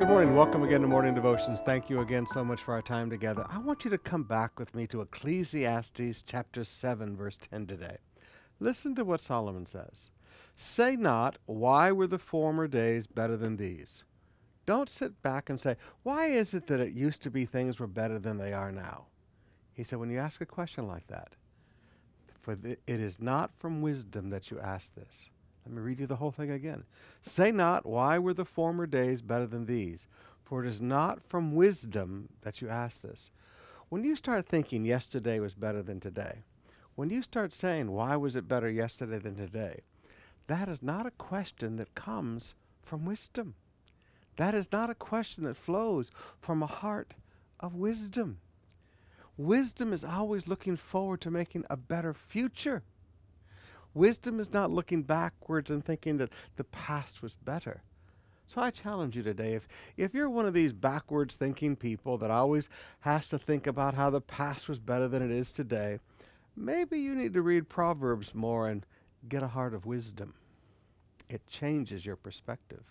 Good morning. Welcome again to Morning Devotions. Thank you again so much for our time together. I want you to come back with me to Ecclesiastes chapter 7, verse 10 today. Listen to what Solomon says Say not, Why were the former days better than these? Don't sit back and say, Why is it that it used to be things were better than they are now? He said, When you ask a question like that, for it is not from wisdom that you ask this let me read you the whole thing again. Say not, Why were the former days better than these? For it is not from wisdom that you ask this. When you start thinking yesterday was better than today, when you start saying, Why was it better yesterday than today? That is not a question that comes from wisdom. That is not a question that flows from a heart of wisdom. Wisdom is always looking forward to making a better future. Wisdom is not looking backwards and thinking that the past was better. So I challenge you today if, if you're one of these backwards thinking people that always has to think about how the past was better than it is today, maybe you need to read Proverbs more and get a heart of wisdom. It changes your perspective.